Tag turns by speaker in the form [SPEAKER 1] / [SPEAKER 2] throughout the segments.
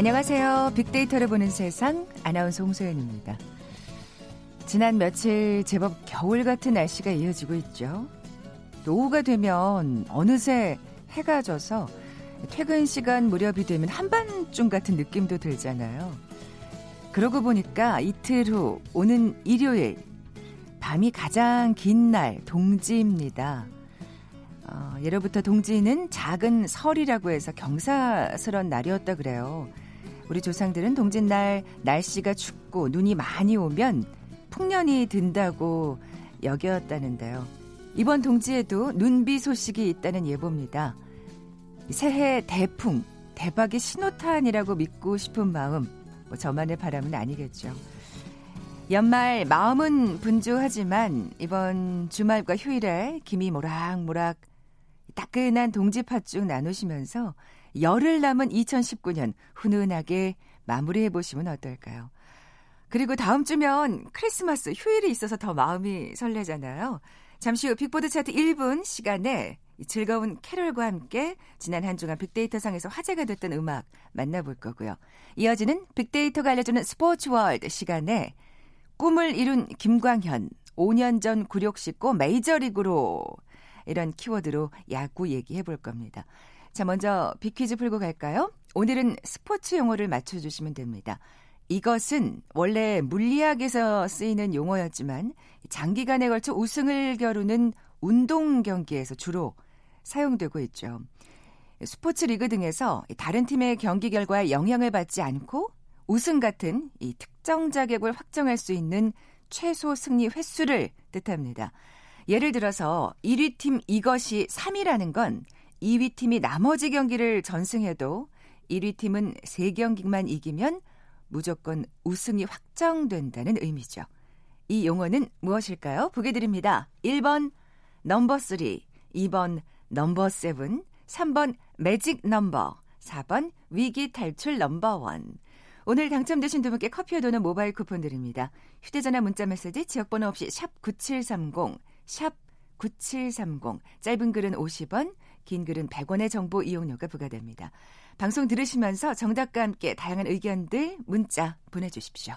[SPEAKER 1] 안녕하세요. 빅데이터를 보는 세상 아나운서 홍소연입니다. 지난 며칠 제법 겨울 같은 날씨가 이어지고 있죠. 오후가 되면 어느새 해가 져서 퇴근 시간 무렵이 되면 한밤중 같은 느낌도 들잖아요. 그러고 보니까 이틀 후 오는 일요일 밤이 가장 긴 날 동지입니다. 어, 예로부터 동지는 작은 설이라고 해서 경사스런 날이었다 그래요. 우리 조상들은 동짓날 날씨가 춥고 눈이 많이 오면 풍년이 든다고 여겼다는데요. 이번 동지에도 눈비 소식이 있다는 예보입니다. 새해 대풍, 대박의 신호탄이라고 믿고 싶은 마음, 뭐 저만의 바람은 아니겠죠. 연말 마음은 분주하지만 이번 주말과 휴일에 김이 모락모락 따끈한 동지 팥죽 나누시면서 열흘 남은 2019년 훈훈하게 마무리해 보시면 어떨까요? 그리고 다음 주면 크리스마스 휴일이 있어서 더 마음이 설레잖아요. 잠시 후 빅보드 차트 1분 시간에 즐거운 캐럴과 함께 지난 한 주간 빅데이터 상에서 화제가 됐던 음악 만나볼 거고요. 이어지는 빅데이터가 알려주는 스포츠 월드 시간에 꿈을 이룬 김광현 5년 전 굴욕 씻고 메이저리그로 이런 키워드로 야구 얘기해 볼 겁니다. 자, 먼저 빅퀴즈 풀고 갈까요? 오늘은 스포츠 용어를 맞춰주시면 됩니다. 이것은 원래 물리학에서 쓰이는 용어였지만 장기간에 걸쳐 우승을 겨루는 운동 경기에서 주로 사용되고 있죠. 스포츠 리그 등에서 다른 팀의 경기 결과에 영향을 받지 않고 우승 같은 이 특정 자격을 확정할 수 있는 최소 승리 횟수를 뜻합니다. 예를 들어서 1위 팀 이것이 3이라는 건 2위 팀이 나머지 경기를 전승해도 1위 팀은 3경기만 이기면 무조건 우승이 확정된다는 의미죠. 이 용어는 무엇일까요? 보기 드립니다. 1번 넘버 3, 2번 넘버 7, 3번 매직 넘버, 4번 위기 탈출 넘버 1. 오늘 당첨되신 두 분께 커피와 도는 모바일 쿠폰 드립니다. 휴대전화 문자 메시지 지역번호 없이 샵 9730, 샵 9730. 짧은 글은 50원, 긴 글은 100원의 정보 이용료가 부과됩니다. 방송 들으시면서 정답과 함께 다양한 의견들 문자 보내주십시오.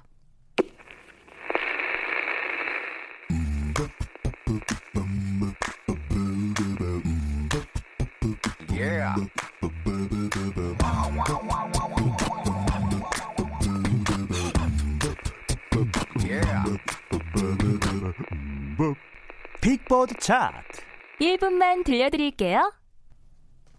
[SPEAKER 2] 빅보드 차트
[SPEAKER 3] 1분만 들려드릴게요.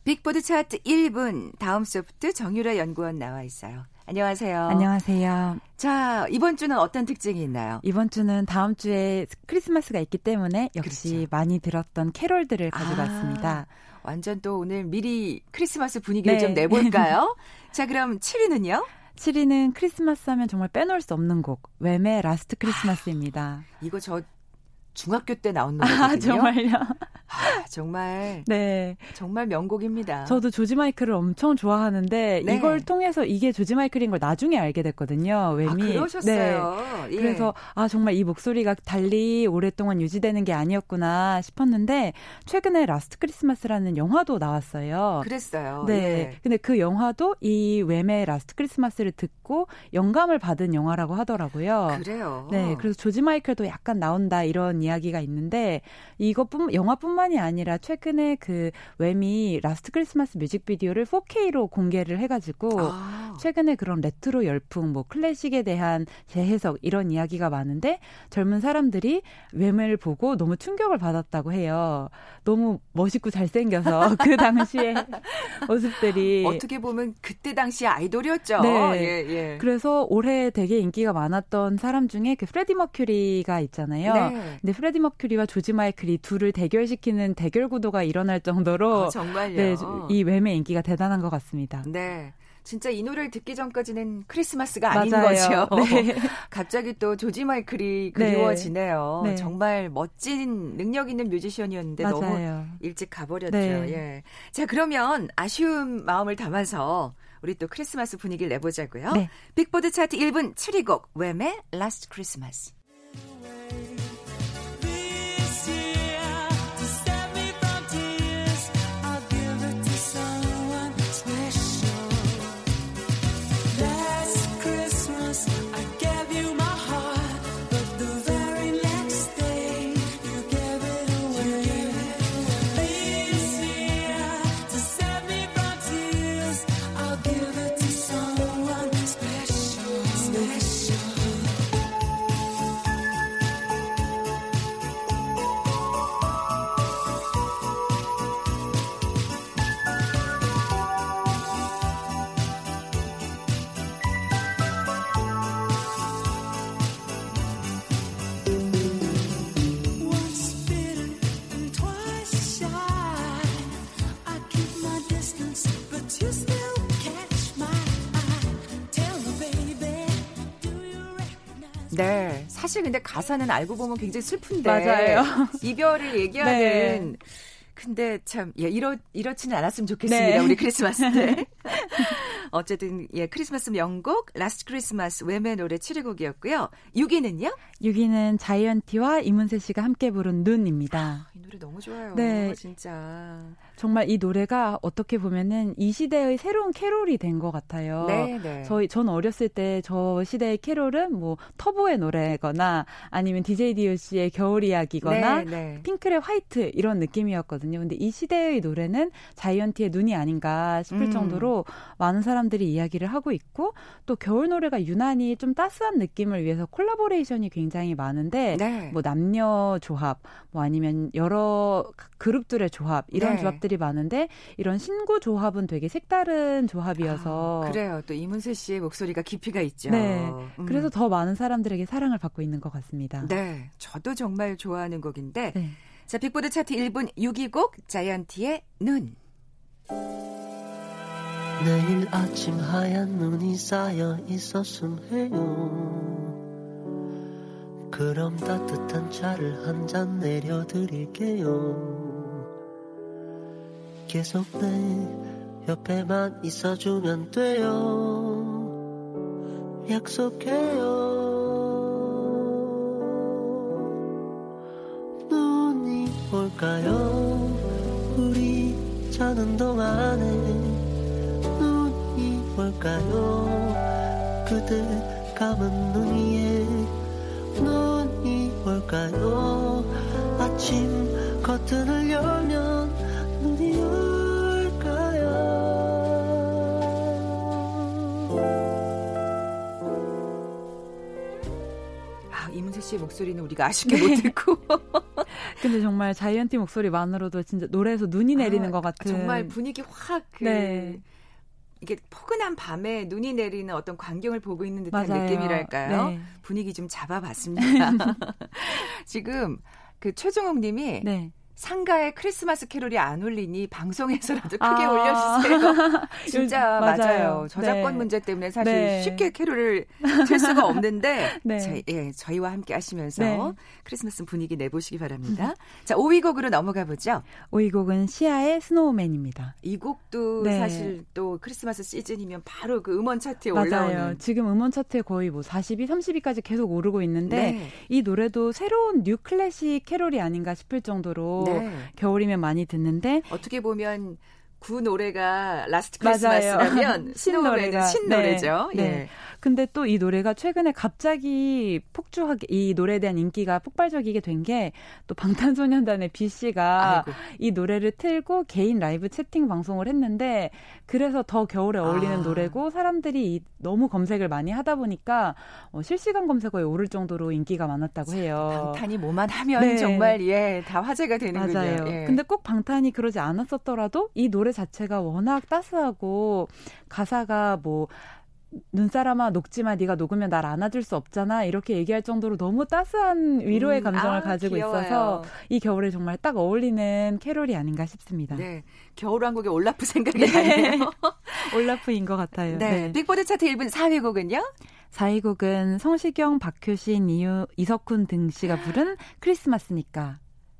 [SPEAKER 1] 빅보드 차트 1분 다음 소프트 정유라 연구원 나와 있어요. 안녕하세요.
[SPEAKER 4] 안녕하세요.
[SPEAKER 1] 자, 이번 주는 어떤 특징이 있나요?
[SPEAKER 4] 이번 주는 다음 주에 크리스마스가 있기 때문에 역시 그렇죠. 많이 들었던 캐롤들을 가져왔습니다. 아,
[SPEAKER 1] 완전 또 오늘 미리 크리스마스 분위기를 네. 좀 내볼까요? 자, 그럼 7위는요?
[SPEAKER 4] 7위는 크리스마스 하면 정말 빼놓을 수 없는 곡, 왬의 Last Christmas입니다. 아,
[SPEAKER 1] 이거 저 중학교 때 나온 노래거든요. 아,
[SPEAKER 4] 정말요?
[SPEAKER 1] 아, 정말. 네. 정말 명곡입니다.
[SPEAKER 4] 저도 조지 마이클을 엄청 좋아하는데 네. 이걸 통해서 이게 조지 마이클인 걸 나중에 알게 됐거든요. Wham이. 아,
[SPEAKER 1] 그러셨어요.
[SPEAKER 4] 네. 예. 그래서 아 정말 이 목소리가 달리 오랫동안 유지되는 게 아니었구나 싶었는데 최근에 Last Christmas라는 영화도 나왔어요.
[SPEAKER 1] 그랬어요.
[SPEAKER 4] 네. 예. 근데 그 영화도 이 Wham의 Last Christmas를 듣고 영감을 받은 영화라고 하더라고요.
[SPEAKER 1] 그래요.
[SPEAKER 4] 네. 그래서 조지 마이클도 약간 나온다 이런 이야기가 있는데 이것뿐 영화뿐만 이 아니라 최근에 그 Wham의 Last Christmas 뮤직비디오를 4K로 공개를 해가지고 아. 최근에 그런 레트로 열풍, 뭐 클래식에 대한 재해석 이런 이야기가 많은데 젊은 사람들이 Wham을 보고 너무 충격을 받았다고 해요. 너무 멋있고 잘생겨서 그 당시에 모습들이
[SPEAKER 1] 어떻게 보면 그때 당시 아이돌이었죠.
[SPEAKER 4] 네. 예, 예. 그래서 올해 되게 인기가 많았던 사람 중에 그 프레디 머큐리가 있잖아요. 네. 근데 프레디 머큐리와 조지 마이클이 둘을 대결시 키는 대결 구도가 일어날 정도로
[SPEAKER 1] 아, 정말요.
[SPEAKER 4] 네, 이 Wham의 인기가 대단한 것 같습니다.
[SPEAKER 1] 네. 진짜 이 노래를 듣기 전까지는 크리스마스가 아닌 맞아요. 거죠. 네. 갑자기 또 조지 마이클이 네. 그리워지네요. 네. 정말 멋진 능력 있는 뮤지션이었는데 맞아요. 너무 일찍 가버렸죠. 네. 예. 자 그러면 아쉬운 마음을 담아서 우리 또 크리스마스 분위기를 내보자고요. 네. 빅보드 차트 1분 7위 곡 웸의 Last Christmas. 사실 근데 가사는 알고 보면 굉장히 슬픈데.
[SPEAKER 4] 맞아요.
[SPEAKER 1] 이별을 얘기하는. 네. 근데 참, 예, 이렇, 이렇지는 않았으면 좋겠습니다. 네. 우리 크리스마스 때. 어쨌든, 예, 크리스마스 명곡, Last Christmas Wham의 노래 7위곡이었고요. 6위는요?
[SPEAKER 4] 6위는 자이언티와 이문세 씨가 함께 부른 눈입니다. 아,
[SPEAKER 1] 이 노래 너무 좋아요. 네. 진짜.
[SPEAKER 4] 정말 이 노래가 어떻게 보면은 이 시대의 새로운 캐롤이 된 것 같아요. 네, 네. 저희 전 어렸을 때 저 시대의 캐롤은 뭐 터보의 노래거나 아니면 DJ DOC의 겨울 이야기거나 네, 네. 핑클의 White 이런 느낌이었거든요. 근데 이 시대의 노래는 자이언티의 눈이 아닌가 싶을 음. 정도로 많은 사람 들이 이야기를 하고 있고 또 겨울 노래가 유난히 좀 따스한 느낌을 위해서 콜라보레이션이 굉장히 많은데 네. 뭐 남녀 조합 뭐 아니면 여러 그룹들의 조합 이런 네. 조합들이 조합들이 많은데 이런 신구 조합은 되게 색다른 조합이어서
[SPEAKER 1] 아, 그래요. 또 이문세 씨의 목소리가 깊이가 있죠.
[SPEAKER 4] 네. 음. 그래서 더 많은 사람들에게 사랑을 받고 있는 것 같습니다.
[SPEAKER 1] 네. 저도 정말 좋아하는 곡인데 네. 자, 빅보드 차트 1분 6위 곡 자이언티의 눈. 내일 아침 하얀 눈이 쌓여 있었음 해요. 그럼 따뜻한 차를 한 잔 내려드릴게요. 계속 내 옆에만 있어주면 돼요. 약속해요. 눈이 올까요? 우리 자는 동안에 올까요? 그대 감은 눈 위에 눈이 올까요? 아침 커튼을 열면 눈이 올까요? 아, 이문세 씨의 목소리는 우리가 아쉽게 못 듣고.
[SPEAKER 4] 근데 정말 자이언티 목소리만으로도 진짜 노래에서 눈이 내리는 아, 것 같은.
[SPEAKER 1] 정말 분위기 확 그. 네. 이게 포근한 밤에 눈이 내리는 어떤 광경을 보고 있는 듯한 맞아요. 느낌이랄까요? 네. 분위기 좀 잡아봤습니다. 지금 그 최종욱 님이 네. 상가에 크리스마스 캐롤이 안 울리니 방송에서라도 크게 아. 올려주세요. 진짜 맞아요. 맞아요. 저작권 네. 문제 때문에 사실 네. 쉽게 캐롤을 틀 수가 없는데 네. 저, 예, 저희와 함께 하시면서 네. 크리스마스 분위기 내보시기 바랍니다. 자, 5위 곡으로 넘어가 보죠.
[SPEAKER 4] 5위 곡은 시아의 Snowman입니다.
[SPEAKER 1] 이 곡도 네. 사실 또 크리스마스 시즌이면 바로 그 음원 차트에
[SPEAKER 4] 맞아요.
[SPEAKER 1] 올라오는.
[SPEAKER 4] 지금 음원 차트에 거의 뭐 40위, 30위까지 계속 오르고 있는데 네. 이 노래도 새로운 new classic 캐롤이 아닌가 싶을 정도로 네. 겨울이면 많이 듣는데
[SPEAKER 1] 어떻게 보면 구 노래가 Last Christmas라면 신노래가 신노래죠. 네. 예. 네.
[SPEAKER 4] 근데 또 이 노래가 최근에 갑자기 폭주하게 이 노래에 대한 인기가 폭발적이게 된 게 또 방탄소년단의 B 씨가 아이고. 이 노래를 틀고 개인 라이브 채팅 방송을 했는데 그래서 더 겨울에 어울리는 아. 노래고 사람들이 너무 검색을 많이 하다 보니까 어, 실시간 검색어에 오를 정도로 인기가 많았다고 해요.
[SPEAKER 1] 방탄이 뭐만 하면 네. 정말 예, 다 화제가 되는군요. 맞아요.
[SPEAKER 4] 예. 근데 꼭 방탄이 그러지 않았었더라도 이 노래 자체가 워낙 따스하고 가사가 뭐 눈사람아 녹지마 네가 녹으면 날 안아줄 수 없잖아 이렇게 얘기할 정도로 너무 따스한 위로의 음, 감정을 아, 가지고 귀여워요. 있어서 이 겨울에 정말 딱 어울리는 캐롤이 아닌가 싶습니다. 네,
[SPEAKER 1] 겨울왕국의 올라프 생각이 네. 나네요.
[SPEAKER 4] 올라프인 것 같아요.
[SPEAKER 1] 네, 네. 빅보드 차트 1분 4위 곡은요?
[SPEAKER 4] 4위 곡은 성시경, 박효신, 이유, 이석훈 등 씨가 부른 크리스마스니까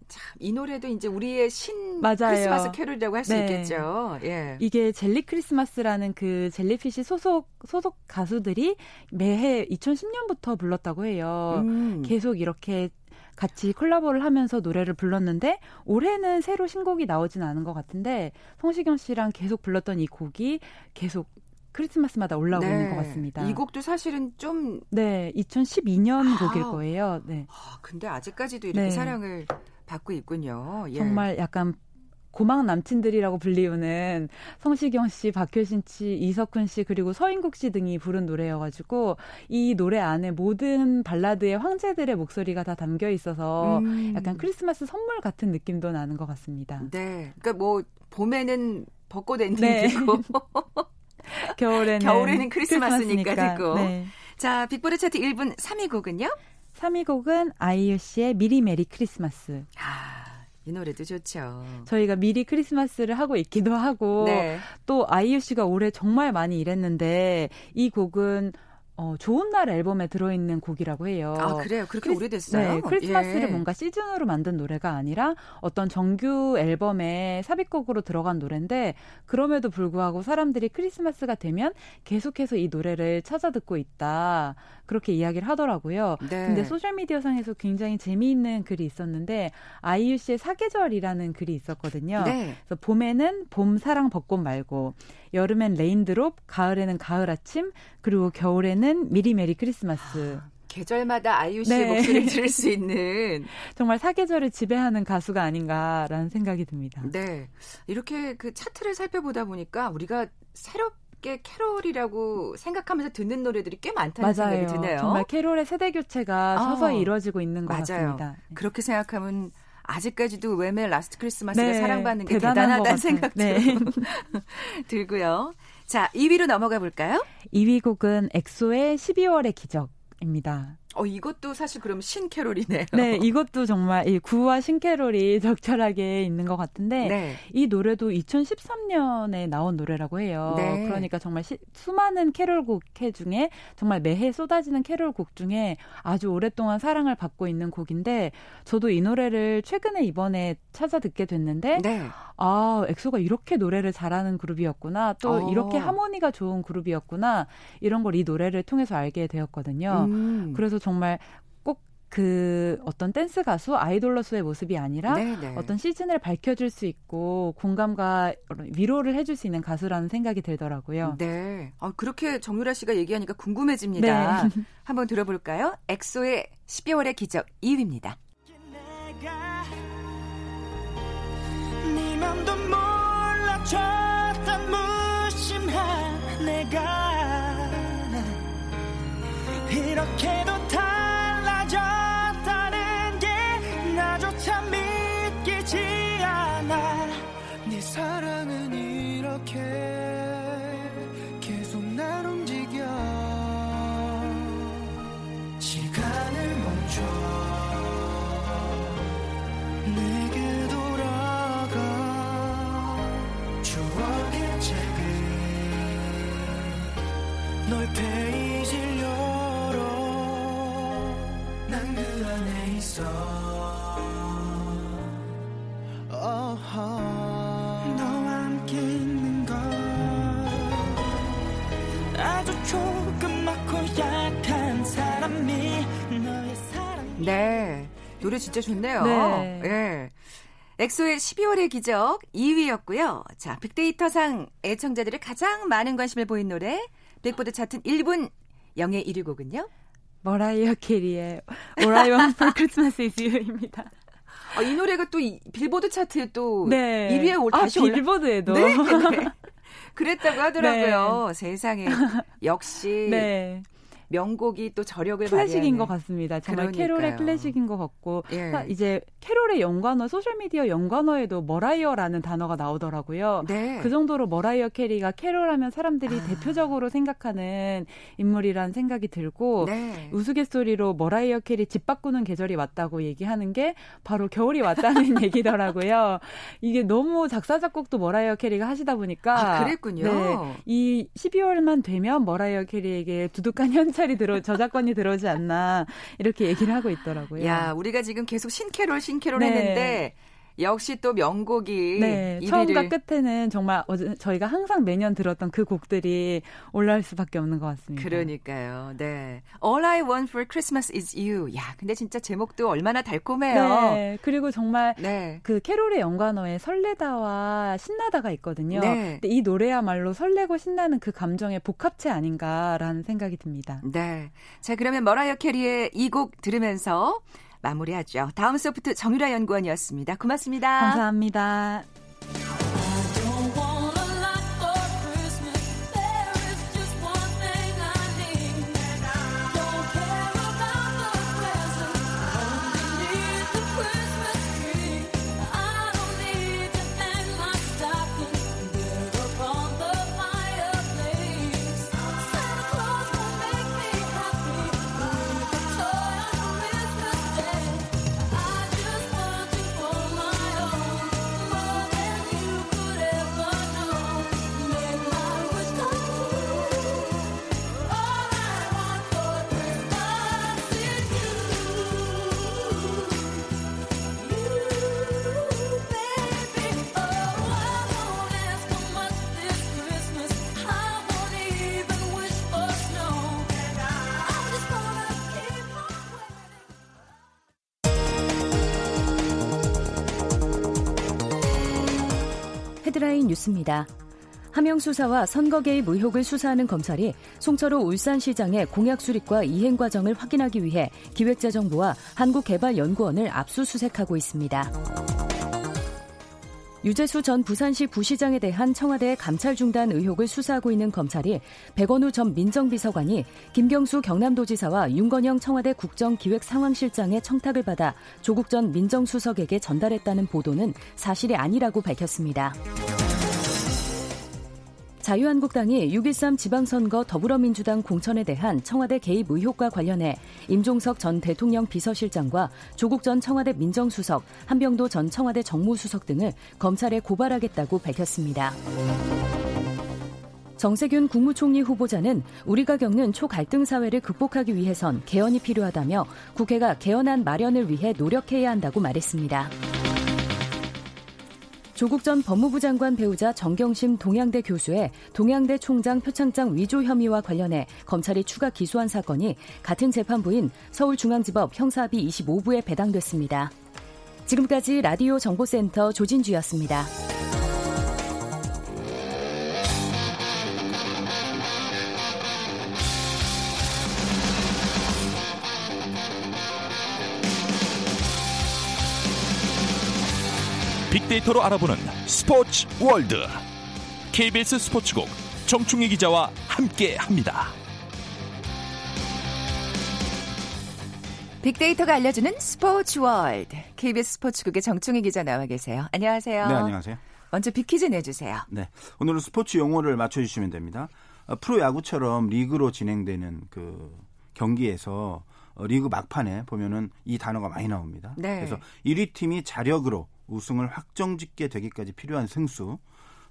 [SPEAKER 1] 참, 이 노래도 이제 우리의 신 맞아요. 크리스마스 캐롤이라고 할수 네. 있겠죠. 예.
[SPEAKER 4] 이게 젤리 크리스마스라는 그 젤리피시 소속 소속 가수들이 매해 2010년부터 불렀다고 해요. 음. 계속 이렇게 같이 콜라보를 하면서 노래를 불렀는데 올해는 새로 신곡이 나오진 않은 것 같은데 성시경 씨랑 계속 불렀던 이 곡이 계속 크리스마스마다 올라오고 네. 것 같습니다.
[SPEAKER 1] 이 곡도 사실은 좀
[SPEAKER 4] 네, 2012년 아. 곡일 거예요. 네.
[SPEAKER 1] 아, 근데 아직까지도 이렇게 네. 사랑을 받고 있군요.
[SPEAKER 4] 예. 정말 약간 고막 남친들이라고 불리우는 성시경 씨, 박효신 씨, 이석훈 씨 그리고 서인국 씨 등이 부른 노래여가지고 이 노래 안에 모든 발라드의 황제들의 목소리가 다 담겨 있어서 음. 약간 크리스마스 선물 같은 느낌도 나는 것 같습니다.
[SPEAKER 1] 네, 그러니까 뭐 봄에는 벚꽃 엔딩이고 네. 겨울에는 겨울에는 크리스마스니까 듣고. 네. 자, 빅보드 차트 1분 3위 곡은요?
[SPEAKER 4] 3위 곡은 아이유 씨의 미리 메리 크리스마스.
[SPEAKER 1] 아, 이 노래도 좋죠.
[SPEAKER 4] 저희가 미리 크리스마스를 하고 있기도 하고 네. 또 아이유 씨가 올해 정말 많이 일했는데 이 곡은 어, 좋은 날 앨범에 들어있는 곡이라고 해요.
[SPEAKER 1] 아, 그래요? 그렇게 크리스, 오래됐어요?
[SPEAKER 4] 네, 크리스마스를 예. 뭔가 시즌으로 만든 노래가 아니라 어떤 정규 앨범에 삽입곡으로 들어간 노래인데 그럼에도 불구하고 사람들이 크리스마스가 되면 계속해서 이 노래를 찾아 듣고 있다. 그렇게 이야기를 하더라고요. 네. 근데 소셜미디어 상에서 굉장히 재미있는 글이 있었는데 아이유 씨의 사계절이라는 글이 있었거든요. 네. 그래서 봄에는 봄, 사랑, 벚꽃 말고 여름엔 Rain Drop, 가을에는 가을 아침, 그리고 겨울에는 미리 메리 크리스마스. 아,
[SPEAKER 1] 계절마다 아이유 씨의 네. 목소리를 들을 수 있는
[SPEAKER 4] 정말 사계절을 지배하는 가수가 아닌가라는 생각이 듭니다.
[SPEAKER 1] 네. 이렇게 그 차트를 살펴보다 보니까 우리가 새롭 게 캐롤이라고 생각하면서 듣는 노래들이 꽤 많다는 맞아요. 생각이 드네요.
[SPEAKER 4] 정말 캐롤의 세대 교체가 아, 서서히 이루어지고 있는 것 맞아요. 같습니다.
[SPEAKER 1] 그렇게 생각하면 아직까지도 Wham의 Last Christmas가 네, 사랑받는 게 대단하다는 생각도 네. 들고요. 자, 2위로 넘어가 볼까요?
[SPEAKER 4] 2위 곡은 엑소의 12월의 기적입니다.
[SPEAKER 1] 어, 이것도 사실 그럼 신캐롤이네요.
[SPEAKER 4] 네, 이것도 정말 이 구와 신캐롤이 적절하게 있는 것 같은데 네. 이 노래도 2013년에 나온 노래라고 해요. 네. 그러니까 정말 시, 수많은 캐롤곡 중에 정말 매해 쏟아지는 캐롤곡 중에 아주 오랫동안 사랑을 받고 있는 곡인데 저도 이 노래를 최근에 이번에 찾아 듣게 됐는데 네. 아, 엑소가 이렇게 노래를 잘하는 그룹이었구나. 또 어. 이렇게 하모니가 좋은 그룹이었구나. 이런 걸 이 노래를 통해서 알게 되었거든요. 음. 그래서 정말 꼭그 어떤 댄스 가수 아이돌로서의 모습이 아니라 네네. 네. 어떤 시즌을 밝혀줄 수 있고 공감과 위로를 해줄 수 있는 가수라는 생각이 들더라고요.
[SPEAKER 1] 네. 아, 그렇게 정유라 씨가 얘기하니까 궁금해집니다. 네. 한번 들어볼까요? 엑소의 12월의 기적 2위입니다. 맘 이렇게도 달라졌다 네 노래 진짜 좋네요 네. 네. 엑소의 12월의 기적 2위였고요. 자, 빅데이터상 애청자들이 가장 많은 관심을 보인 노래 빅보드 차트 1분 영예 1위 곡은요?
[SPEAKER 4] 머라이어 캐리의 All I Want for Christmas is You입니다.
[SPEAKER 1] 아, 이 노래가 또 이, 빌보드 차트에 또 네. 1위에 올,
[SPEAKER 4] 아, 다시 아, 빌보드에도
[SPEAKER 1] 네, 네. 그랬다고 하더라고요. 네. 세상에 역시 네. 명곡이 또 저력을
[SPEAKER 4] 클래식인 것 같습니다. 정말 그러니까요. 캐롤의 클래식인 것 같고 예. 이제 캐롤의 연관어 소셜 미디어 연관어에도 머라이어라는 단어가 나오더라고요. 네. 그 정도로 머라이어 캐리가 캐롤하면 사람들이 아. 대표적으로 생각하는 인물이란 생각이 들고 네. 우스갯소리로 머라이어 캐리 집 바꾸는 계절이 왔다고 얘기하는 게 바로 겨울이 왔다는 얘기더라고요. 이게 너무 작사 작곡도 머라이어 캐리가 하시다 보니까
[SPEAKER 1] 아, 그랬군요. 네,
[SPEAKER 4] 이 12월만 되면 머라이어 캐리에게 두둑한 현찰 경찰이 들어 저작권이 들어오지 않나 이렇게 얘기를 하고 있더라고요.
[SPEAKER 1] 야, 우리가 지금 계속 신캐롤 신캐롤 네. 했는데 역시 또 명곡이
[SPEAKER 4] 네, 처음과 끝에는 정말 어제 저희가 항상 매년 들었던 그 곡들이 올라올 수밖에 없는 것 같습니다.
[SPEAKER 1] 그러니까요. 네. All I Want for Christmas is You. 야, 근데 진짜 제목도 얼마나 달콤해요.
[SPEAKER 4] 네. 그리고 정말 네. 그 캐롤의 연관어에 설레다와 신나다가 있거든요. 네. 근데 이 노래야말로 설레고 신나는 그 감정의 복합체 아닌가라는 생각이 듭니다.
[SPEAKER 1] 네. 자, 그러면 머라이어 캐리의 이 곡 들으면서 마무리하죠. 다음 소프트 정유라 연구원이었습니다. 고맙습니다.
[SPEAKER 4] 감사합니다.
[SPEAKER 3] 헤드라인 뉴스입니다. 하명 수사와 선거 개입 의혹을 수사하는 검찰이 송철호 울산시장의 공약 수립과 이행 과정을 확인하기 위해 기획재정부와 한국개발연구원을 압수수색하고 있습니다. 유재수 전 부산시 부시장에 대한 청와대 감찰 중단 의혹을 수사하고 있는 검찰이 백원우 전 민정비서관이 김경수 경남도지사와 윤건영 청와대 국정기획상황실장의 청탁을 받아 조국 전 민정수석에게 전달했다는 보도는 사실이 아니라고 밝혔습니다. 자유한국당이 6.13 지방선거 더불어민주당 공천에 대한 청와대 개입 의혹과 관련해 임종석 전 대통령 비서실장과 조국 전 청와대 민정수석, 한병도 전 청와대 정무수석 등을 검찰에 고발하겠다고 밝혔습니다. 정세균 국무총리 후보자는 우리가 겪는 초갈등 사회를 극복하기 위해선 개헌이 필요하다며 국회가 개헌안 마련을 위해 노력해야 한다고 말했습니다. 조국 전 법무부 장관 배우자 정경심 동양대 교수의 동양대 총장 표창장 위조 혐의와 관련해 검찰이 추가 기소한 사건이 같은 재판부인 서울중앙지법 형사합의 25부에 배당됐습니다. 지금까지 라디오 정보센터 조진주였습니다.
[SPEAKER 2] 빅데이터로 알아보는 스포츠 월드 KBS 스포츠국 정충희 기자와 함께합니다.
[SPEAKER 1] 빅데이터가 알려주는 스포츠 월드 KBS 스포츠국의 정충희 기자 나와 계세요. 안녕하세요.
[SPEAKER 5] 네, 안녕하세요.
[SPEAKER 1] 먼저 빅퀴즈 내주세요.
[SPEAKER 5] 네, 오늘은 스포츠 용어를 맞춰주시면 됩니다. 어, 프로야구처럼 리그로 진행되는 그 경기에서 어, 리그 막판에 보면은 이 단어가 많이 나옵니다.
[SPEAKER 1] 네.
[SPEAKER 5] 그래서 1위 팀이 자력으로 우승을 확정짓게 되기까지 필요한 승수.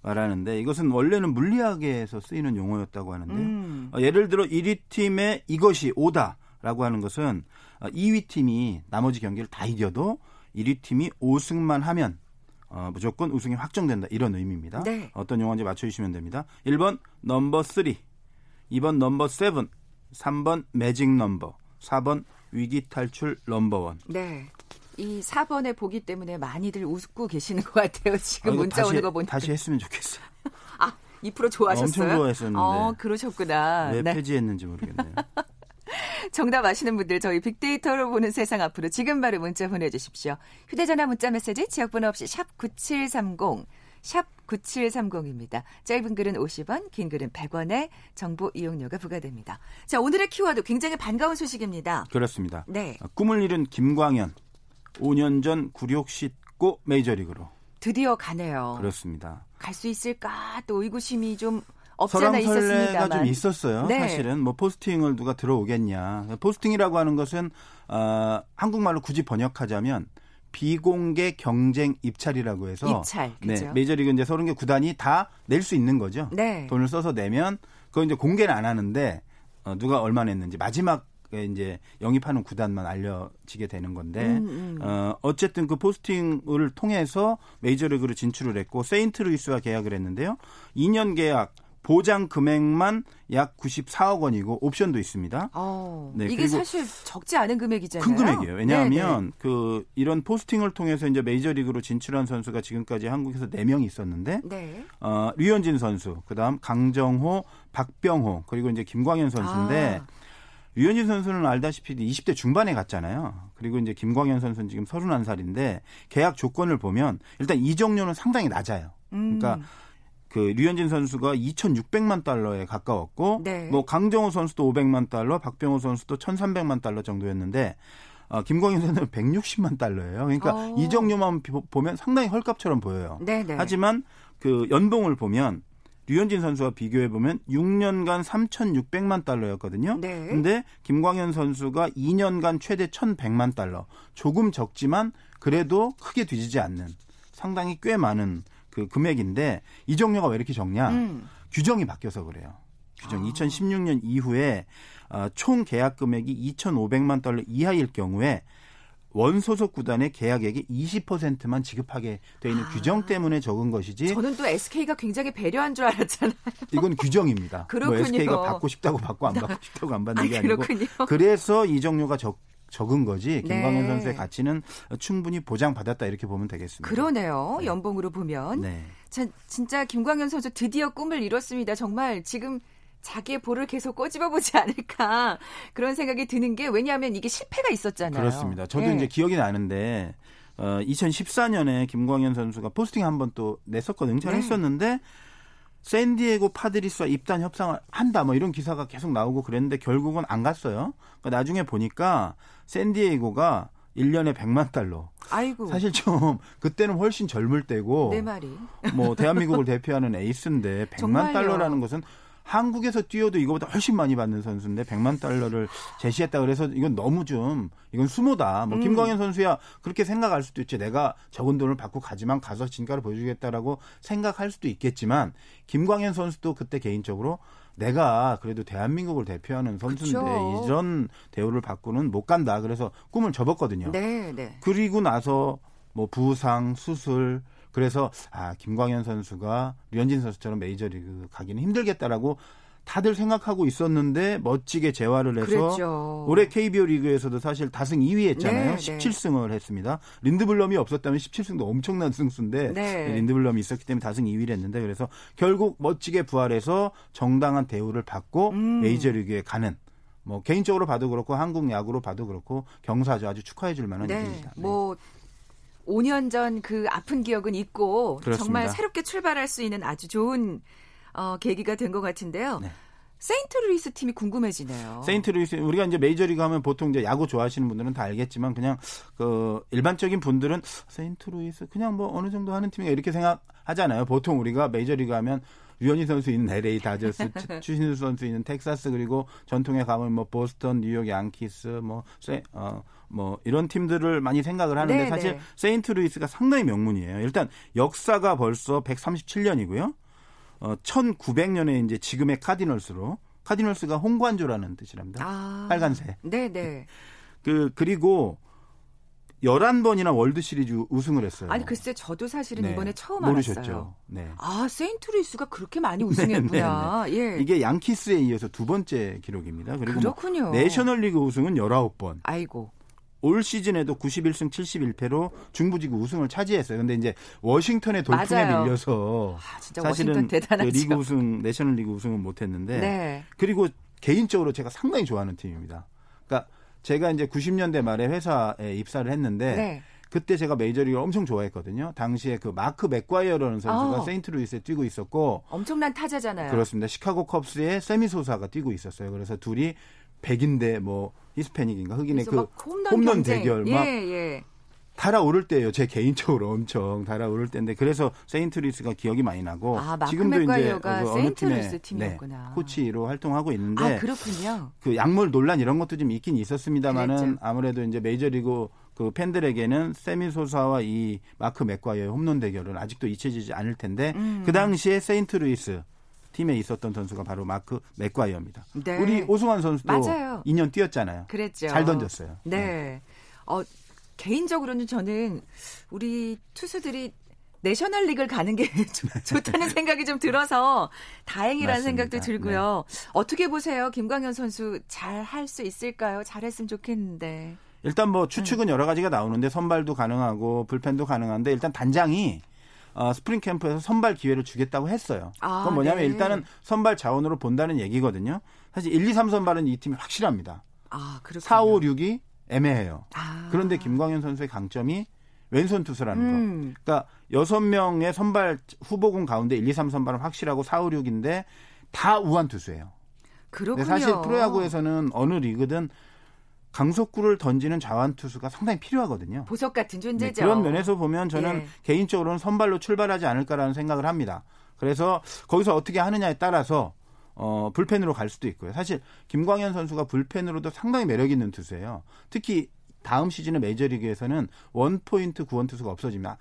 [SPEAKER 5] 말하는데 이것은 원래는 물리학에서 쓰이는 용어였다고 하는데요.
[SPEAKER 1] 음.
[SPEAKER 5] 어, 예를 들어 1위 팀의 이것이 오다라고 하는 것은 어, 2위 팀이 나머지 경기를 다 이겨도 1위 팀이 5승만 하면 어, 무조건 우승이 확정된다 이런 의미입니다.
[SPEAKER 1] 네.
[SPEAKER 5] 어떤 용어인지 맞춰주시면 됩니다. 1번 넘버 3, 2번 넘버 7, 3번 매직 넘버, 4번 위기 탈출 넘버 원.
[SPEAKER 1] 네. 이 4번에 보기 때문에 많이들 웃고 계시는 것 같아요. 지금
[SPEAKER 5] 아,
[SPEAKER 1] 문자
[SPEAKER 5] 다시,
[SPEAKER 1] 오는 거 보니까.
[SPEAKER 5] 다시 했으면 좋겠어요.
[SPEAKER 1] 아, 2% 좋아하셨어요?
[SPEAKER 5] 엄청 좋아했었는데.
[SPEAKER 1] 어, 그러셨구나.
[SPEAKER 5] 왜
[SPEAKER 1] 네.
[SPEAKER 5] 폐지했는지 모르겠네요.
[SPEAKER 1] 정답 아시는 분들 저희 빅데이터로 보는 세상 앞으로 지금 바로 문자 보내주십시오. 휴대전화 문자 메시지 지역번호 없이 샵 9730, 샵 9730입니다. 짧은 글은 50원, 긴 글은 100원의 정보 이용료가 부과됩니다. 자, 오늘의 키워드 굉장히 반가운 소식입니다.
[SPEAKER 5] 그렇습니다.
[SPEAKER 1] 네.
[SPEAKER 5] 아, 꿈을 이룬 김광현 5년 전 굴욕 씻고 메이저리그로
[SPEAKER 1] 드디어 가네요.
[SPEAKER 5] 그렇습니다.
[SPEAKER 1] 갈 수 있을까? 또 의구심이 좀 없잖아 있었습니다만.
[SPEAKER 5] 좀 있었어요.
[SPEAKER 1] 네.
[SPEAKER 5] 사실은 뭐 포스팅을 누가 들어오겠냐. 포스팅이라고 하는 것은 어, 한국말로 굳이 번역하자면 비공개 경쟁 입찰이라고 해서
[SPEAKER 1] 입찰,
[SPEAKER 5] 네? 메이저리그 이제 30개 구단이 다 낼 수 있는 거죠.
[SPEAKER 1] 네.
[SPEAKER 5] 돈을 써서 내면 그거 이제 공개는 안 하는데 어, 누가 얼마 냈는지 마지막에 이제 영입하는 구단만 알려지게 되는 건데
[SPEAKER 1] 음, 음.
[SPEAKER 5] 어, 어쨌든 그 포스팅을 통해서 메이저리그로 진출을 했고 세인트루이스와 계약을 했는데요. 2년 계약 보장 금액만 약 94억 원이고 옵션도 있습니다.
[SPEAKER 1] 어,
[SPEAKER 5] 네,
[SPEAKER 1] 이게 사실 적지 않은 금액이잖아요.
[SPEAKER 5] 큰 금액이에요. 왜냐하면
[SPEAKER 1] 네네.
[SPEAKER 5] 그 이런 포스팅을 통해서 이제 메이저리그로 진출한 선수가 지금까지 한국에서 4명 있었는데
[SPEAKER 1] 네.
[SPEAKER 5] 어, 류현진 선수, 그다음 강정호, 박병호, 그리고 이제 김광현 선수인데
[SPEAKER 1] 아.
[SPEAKER 5] 류현진 선수는 알다시피 20대 중반에 갔잖아요. 그리고 이제 김광현 선수는 지금 31살인데 계약 조건을 보면 일단 이적료는 상당히 낮아요.
[SPEAKER 1] 음.
[SPEAKER 5] 그러니까 그 류현진 선수가 2,600만 달러에 가까웠고
[SPEAKER 1] 네.
[SPEAKER 5] 뭐 강정호 선수도 500만 달러, 박병호 선수도 1,300만 달러 정도였는데 어, 김광현 선수는 160만 달러예요. 그러니까
[SPEAKER 1] 어.
[SPEAKER 5] 이적료만 비- 보면 상당히 헐값처럼 보여요.
[SPEAKER 1] 네네.
[SPEAKER 5] 하지만 그 연봉을 보면 류현진 선수와 비교해 보면 6년간 3,600만 달러였거든요.
[SPEAKER 1] 네.
[SPEAKER 5] 근데 김광현 선수가 2년간 최대 1,100만 달러. 조금 적지만 그래도 크게 뒤지지 않는 상당히 꽤 많은 그 금액인데 이적료가 왜 이렇게 적냐?
[SPEAKER 1] 음.
[SPEAKER 5] 규정이 바뀌어서 그래요. 규정
[SPEAKER 1] 아.
[SPEAKER 5] 2016년 이후에 어, 총 계약 금액이 2,500만 달러 이하일 경우에 원소속 구단의 계약액의 20%만 지급하게 돼 있는
[SPEAKER 1] 아.
[SPEAKER 5] 규정 때문에 적은 것이지
[SPEAKER 1] 저는 또 SK가 굉장히 배려한 줄 알았잖아요.
[SPEAKER 5] 이건 규정입니다.
[SPEAKER 1] 그렇군요.
[SPEAKER 5] 뭐 SK가 받고 싶다고 받고 안 받고 싶다고 안 받는 게
[SPEAKER 1] 아,
[SPEAKER 5] 아니고
[SPEAKER 1] 그렇군요.
[SPEAKER 5] 그래서 이적료가 적 적은 거지 김광현 네. 선수의 가치는 충분히 보장받았다 이렇게 보면 되겠습니다.
[SPEAKER 1] 그러네요. 네. 연봉으로 보면. 네. 자, 진짜 김광현 선수 드디어 꿈을 이뤘습니다. 정말 지금 자기의 볼을 계속 꼬집어 보지 않을까 그런 생각이 드는 게 왜냐하면 이게 실패가 있었잖아요.
[SPEAKER 5] 그렇습니다. 저도 네. 이제 기억이 나는데 어, 2014년에 김광현 선수가 포스팅 한 번 또 냈었거든요. 응찰했었는데 네. 샌디에고 파드리스와 입단 협상을 한다 뭐 이런 기사가 계속 나오고 그랬는데 결국은 안 갔어요. 그러니까 나중에 보니까 샌디에고가 1년에 100만 달러. 아이고. 사실 좀 그때는 훨씬 젊을 때고
[SPEAKER 1] 내 말이.
[SPEAKER 5] 뭐 대한민국을 대표하는 에이스인데 100만 정말요. 달러라는 것은 한국에서 뛰어도 이거보다 훨씬 많이 받는 선수인데 100만 달러를 제시했다 그래서 이건 너무 좀 이건 수모다. 뭐 음. 김광현 선수야 그렇게 생각할 수도 있지. 내가 적은 돈을 받고 가지만 가서 진가를 보여주겠다라고 생각할 수도 있겠지만 김광현 선수도 그때 개인적으로 내가 그래도 대한민국을 대표하는 선수인데 그쵸. 이런 대우를 받고는 못 간다. 그래서 꿈을 접었거든요. 네, 네. 그리고 나서 뭐 부상, 수술 그래서 아 김광현 선수가 류현진 선수처럼 메이저리그 가기는 힘들겠다라고 다들 생각하고 있었는데 멋지게 재활을 해서 그랬죠. 올해 KBO 리그에서도 사실 다승 2위 했잖아요. 네, 17승을 네. 했습니다. 린드블럼이 없었다면 17승도 엄청난 승수인데 네. 린드블럼이 있었기 때문에 다승 2위를 했는데 그래서 결국 멋지게 부활해서 정당한 대우를 받고 음. 메이저리그에 가는 뭐 개인적으로 봐도 그렇고 한국 야구로 봐도 그렇고 경사죠. 아주 축하해 줄 만한 네. 일입니다.
[SPEAKER 1] 네. 뭐 5년 전 그 아픈 기억은 있고 그렇습니다. 정말 새롭게 출발할 수 있는 아주 좋은 어, 계기가 된 것 같은데요. 네. 세인트루이스 팀이 궁금해지네요.
[SPEAKER 5] 세인트루이스 우리가 이제 메이저리그 하면 보통 이제 야구 좋아하시는 분들은 다 알겠지만 그냥 그 일반적인 분들은 세인트루이스 그냥 뭐 어느 정도 하는 팀이 이렇게 생각하잖아요. 보통 우리가 메이저리그 하면 류현진 선수 있는 LA 다저스, 추신수 선수 있는 텍사스 그리고 전통에 가면 뭐 보스턴, 뉴욕 양키스 뭐 세, 어, 뭐 이런 팀들을 많이 생각을 하는데 네, 사실 네. 세인트루이스가 상당히 명문이에요. 일단 역사가 벌써 137년이고요. 어 1900년에 이제 지금의 카디널스로 카디널스가 홍관조라는 뜻이랍니다. 아, 빨간색.
[SPEAKER 1] 네, 네.
[SPEAKER 5] 그 그리고 11번이나 월드 시리즈 우승을 했어요.
[SPEAKER 1] 아니 글쎄 저도 사실은 네. 이번에 처음 모르셨죠? 알았어요. 네. 아, 세인트루이스가 그렇게 많이 우승했구나. 네, 네, 네.
[SPEAKER 5] 예. 이게 양키스에 이어서 두 번째 기록입니다. 그리고 뭐 그렇군요. 뭐 내셔널리그 우승은 19번.
[SPEAKER 1] 아이고.
[SPEAKER 5] 올 시즌에도 91승 71패로 중부지구 우승을 차지했어요. 근데 이제 워싱턴의 돌풍에 맞아요. 밀려서 아, 사실은 그 리그 우승, 내셔널리그 우승은 못 했는데 네. 그리고 개인적으로 제가 상당히 좋아하는 팀입니다. 그러니까 제가 이제 90년대 말에 회사에 입사를 했는데 네. 그때 제가 메이저리그 엄청 좋아했거든요. 당시에 그 마크 맥과이어라는 선수가 어. 세인트루이스에 뛰고 있었고
[SPEAKER 1] 엄청난 타자잖아요.
[SPEAKER 5] 그렇습니다. 시카고 컵스의 세미 소사가 뛰고 있었어요. 그래서 둘이 백인 대 뭐 히스패닉인가 흑인의 그 홈런, 대결 막 예, 예. 달아오를 때예요. 제 개인적으로 엄청 달아오를 때인데 그래서 세인트루이스가 기억이 많이 나고
[SPEAKER 1] 아, 지금도 이제 그 어느 팀의 네,
[SPEAKER 5] 코치로 활동하고 있는데
[SPEAKER 1] 아, 그렇군요.
[SPEAKER 5] 그 약물 논란 이런 것도 좀 있긴 있었습니다만은 그랬죠. 아무래도 이제 메이저리그 그 팬들에게는 세미 소사와 이 마크 맥과이어의 홈런 대결은 아직도 잊혀지지 않을 텐데 음. 그 당시에 세인트루이스 팀에 있었던 선수가 바로 마크 맥과이어입니다. 네. 우리 오승환 선수도 맞아요. 2년 뛰었잖아요.
[SPEAKER 1] 그랬죠.
[SPEAKER 5] 잘 던졌어요.
[SPEAKER 1] 네. 네. 어, 개인적으로는 저는 우리 투수들이 내셔널 리그를 가는 게 좋다는 생각이 좀 들어서 다행이라는 맞습니다. 생각도 들고요. 네. 어떻게 보세요? 김광현 선수 잘 할 수 있을까요? 잘했으면 좋겠는데.
[SPEAKER 5] 일단 뭐 추측은 여러 가지가 나오는데 선발도 가능하고 불펜도 가능한데 일단 단장이 어, 스프링 캠프에서 선발 기회를 주겠다고 했어요. 아, 그건 뭐냐면 네. 일단은 선발 자원으로 본다는 얘기거든요. 사실 1, 2, 3 선발은 이 팀이 확실합니다. 아, 그렇군요. 4, 5, 6이 애매해요. 아. 그런데 김광현 선수의 강점이 왼손 투수라는 음. 거. 그러니까 여섯 명의 선발 후보군 가운데 1, 2, 3 선발은 확실하고 4, 5, 6인데 다 우한 투수예요.
[SPEAKER 1] 그렇군요.
[SPEAKER 5] 사실 프로야구에서는 어느 리그든 강속구를 던지는 자완 투수가 상당히 필요하거든요.
[SPEAKER 1] 보석 같은 존재죠.
[SPEAKER 5] 네, 그런 면에서 보면 저는 예. 개인적으로는 선발로 출발하지 않을까라는 생각을 합니다. 그래서 거기서 어떻게 하느냐에 따라서 어, 불펜으로 갈 수도 있고요. 사실 김광현 선수가 불펜으로도 상당히 매력 있는 투수예요. 특히 다음 시즌의 메이저리그에서는 원 포인트 구원 투수가 없어지면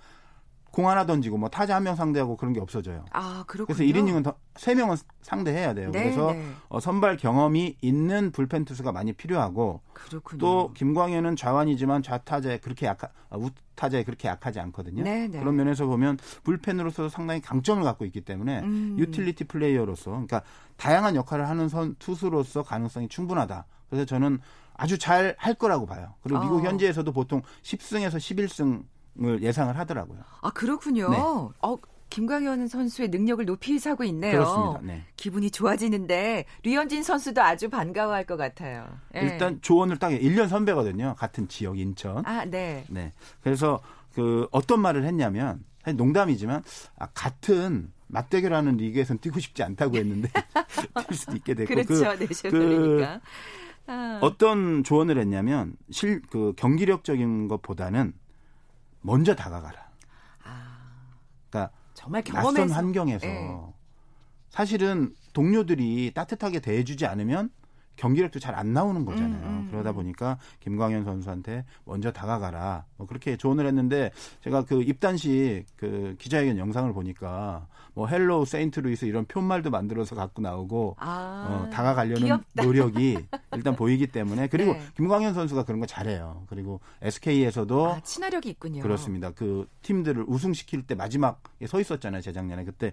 [SPEAKER 5] 공 하나 던지고 뭐 타자 한 명 상대하고 그런 게 없어져요.
[SPEAKER 1] 아, 그렇군요.
[SPEAKER 5] 그래서 1이닝은 세 명은 상대해야 돼요. 네, 그래서 네. 어, 선발 경험이 있는 불펜 투수가 많이 필요하고 그렇군요. 또 김광현은 좌완이지만 좌타자에 그렇게 약하 아, 우타자에 그렇게 약하지 않거든요. 네, 네. 그런 면에서 보면 불펜으로서 상당히 강점을 갖고 있기 때문에 음. 유틸리티 플레이어로서 그러니까 다양한 역할을 하는 선 투수로서 가능성이 충분하다. 그래서 저는 아주 잘 할 거라고 봐요. 그리고 미국 어. 현지에서도 보통 10승에서 11승 을 예상을 하더라고요.
[SPEAKER 1] 아 그렇군요. 네. 어, 김광현 선수의 능력을 높이 사고 있네요.
[SPEAKER 5] 그렇습니다. 네.
[SPEAKER 1] 기분이 좋아지는데 류현진 선수도 아주 반가워할 것 같아요.
[SPEAKER 5] 네. 일단 조언을 딱 1년 선배거든요. 같은 지역 인천.
[SPEAKER 1] 아, 네.
[SPEAKER 5] 네. 그래서 그 어떤 말을 했냐면 농담이지만 아, 같은 맞대결하는 리그에서는 뛰고 싶지 않다고 했는데 뛸 수도 있게 됐고
[SPEAKER 1] 그렇죠. 그, 그
[SPEAKER 5] 아. 어떤 조언을 했냐면 실 그 경기력적인 것보다는 먼저 다가가라. 아. 그러니까 정말 경험해서. 낯선 환경에서 네. 사실은 동료들이 따뜻하게 대해주지 않으면 경기력도 잘 안 나오는 거잖아요. 음, 음. 그러다 보니까 김광현 선수한테 먼저 다가가라. 뭐 그렇게 조언을 했는데 제가 그 입단식 그 기자회견 영상을 보니까 뭐 Hello 세인트 루이스 이런 표말도 만들어서 갖고 나오고 아, 어, 다가가려는 귀엽다. 노력이 일단 보이기 때문에 그리고 네. 김광현 선수가 그런 거 잘해요. 그리고 SK에서도
[SPEAKER 1] 아, 친화력이 있군요.
[SPEAKER 5] 그렇습니다. 그 팀들을 우승시킬 때 마지막에 서 있었잖아요. 재작년에 그때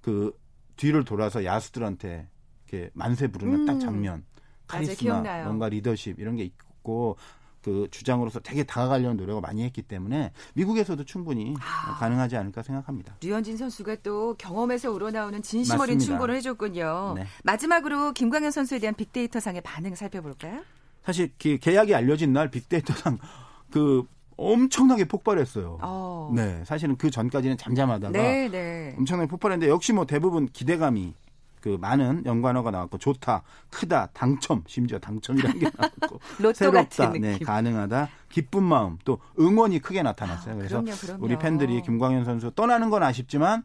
[SPEAKER 5] 그 뒤를 돌아서 야수들한테 이렇게 만세 부르는 음. 딱 장면. 카리스마, 뭔가 리더십 이런 게 있고 그 주장으로서 되게 다가가려는 노력을 많이 했기 때문에 미국에서도 충분히 아, 가능하지 않을까 생각합니다.
[SPEAKER 1] 류현진 선수가 또 경험에서 우러나오는 진심 어린 충고를 해줬군요. 네. 마지막으로 김광현 선수에 대한 빅데이터 상의 반응 살펴볼까요?
[SPEAKER 5] 사실 계약이 알려진 날 빅데이터상 그 엄청나게 폭발했어요. 어. 네, 사실은 그 전까지는 잠잠하다가 네, 네. 엄청나게 폭발했는데 역시 뭐 대부분 기대감이 그 많은 연관어가 나왔고 좋다, 크다, 당첨, 심지어 당첨이라는 게 나왔고 새롭다, 네, 가능하다, 기쁜 마음, 또 응원이 크게 나타났어요. 아, 그래서 그럼요, 그럼요. 우리 팬들이 김광현 선수 떠나는 건 아쉽지만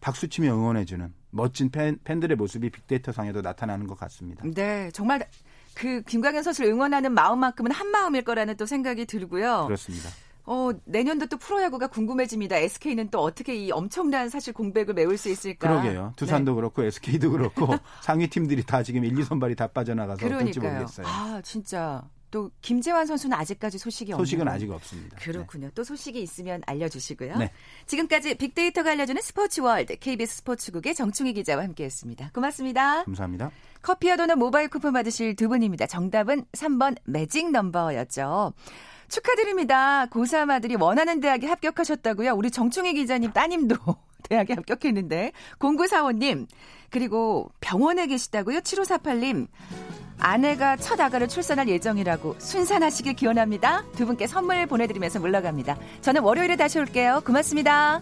[SPEAKER 5] 박수 치며 응원해주는 멋진 팬, 팬들의 모습이 빅데이터 상에도 나타나는 것 같습니다.
[SPEAKER 1] 네, 정말 그 김광현 선수를 응원하는 마음만큼은 한 마음일 거라는 또 생각이 들고요.
[SPEAKER 5] 그렇습니다.
[SPEAKER 1] 어, 내년도 또 프로야구가 궁금해집니다. SK는 또 어떻게 이 엄청난 사실 공백을 메울 수 있을까?
[SPEAKER 5] 그러게요. 두산도 네. 그렇고 SK도 그렇고 상위 팀들이 다 지금 1, 2 선발이 다 빠져나가서 그러니까요. 어떨지 모르겠어요.
[SPEAKER 1] 아, 진짜. 또 김재환 선수는 아직까지 소식이
[SPEAKER 5] 없는 소식은 아직 없습니다.
[SPEAKER 1] 그렇군요. 네. 또 소식이 있으면 알려주시고요. 네. 지금까지 빅데이터가 알려주는 스포츠 월드 KBS 스포츠국의 정충희 기자와 함께했습니다. 고맙습니다.
[SPEAKER 5] 감사합니다.
[SPEAKER 1] 커피와 도넛 모바일 쿠폰 받으실 두 분입니다. 정답은 3번 매직 넘버였죠. 축하드립니다. 고3 아들이 원하는 대학에 합격하셨다고요. 우리 정충희 기자님 따님도 대학에 합격했는데 0945님 그리고 병원에 계시다고요. 7548님 아내가 첫 아가를 출산할 예정이라고 순산하시길 기원합니다. 두 분께 선물 보내드리면서 물러갑니다. 저는 월요일에 다시 올게요. 고맙습니다.